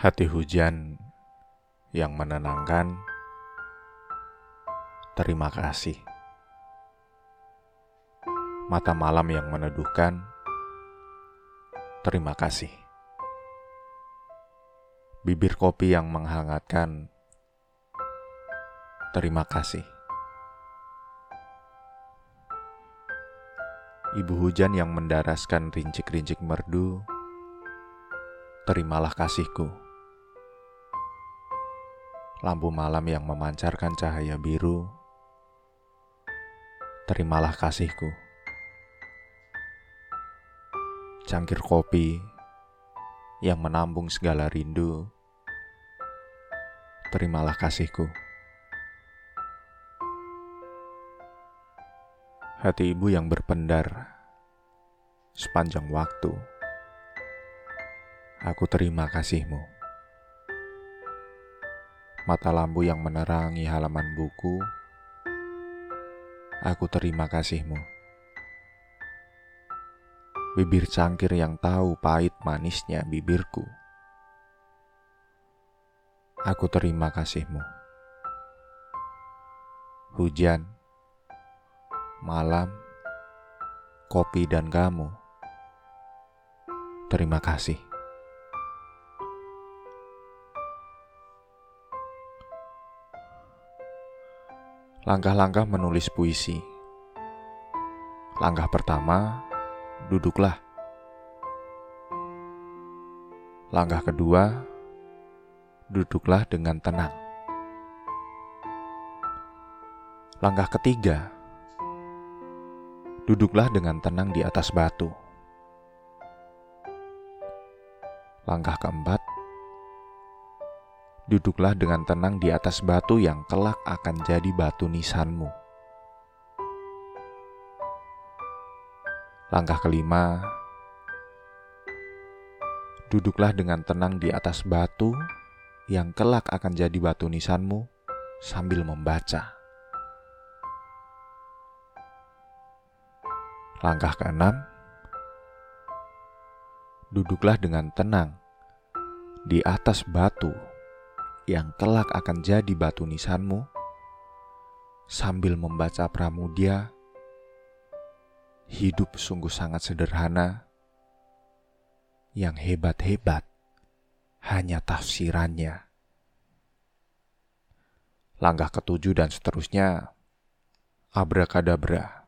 Hati hujan yang menenangkan. Terima kasih. Mata malam yang meneduhkan. Terima kasih. Bibir kopi yang menghangatkan. Terima kasih. Ibu hujan yang mendaraskan rincik-rincik merdu. Terimalah kasihku lampu malam yang memancarkan cahaya biru, terimalah kasihku. Cangkir kopi yang menampung segala rindu, terimalah kasihku. Hati ibu yang berpendar sepanjang waktu, aku terima kasihmu mata lampu yang menerangi halaman buku, aku terima kasihmu. Bibir cangkir yang tahu pahit manisnya bibirku. Aku terima kasihmu. Hujan, malam, kopi dan kamu. Terima kasih. Langkah-langkah menulis puisi. Langkah pertama, duduklah. Langkah kedua, duduklah dengan tenang. Langkah ketiga, duduklah dengan tenang di atas batu. Langkah keempat, duduklah dengan tenang di atas batu yang kelak akan jadi batu nisanmu. Langkah kelima, duduklah dengan tenang di atas batu yang kelak akan jadi batu nisanmu sambil membaca. Langkah keenam, duduklah dengan tenang di atas batu yang kelak akan jadi batu nisanmu, sambil membaca Pramudia, hidup sungguh sangat sederhana, yang hebat-hebat hanya tafsirannya. Langkah ketujuh dan seterusnya, abrakadabra.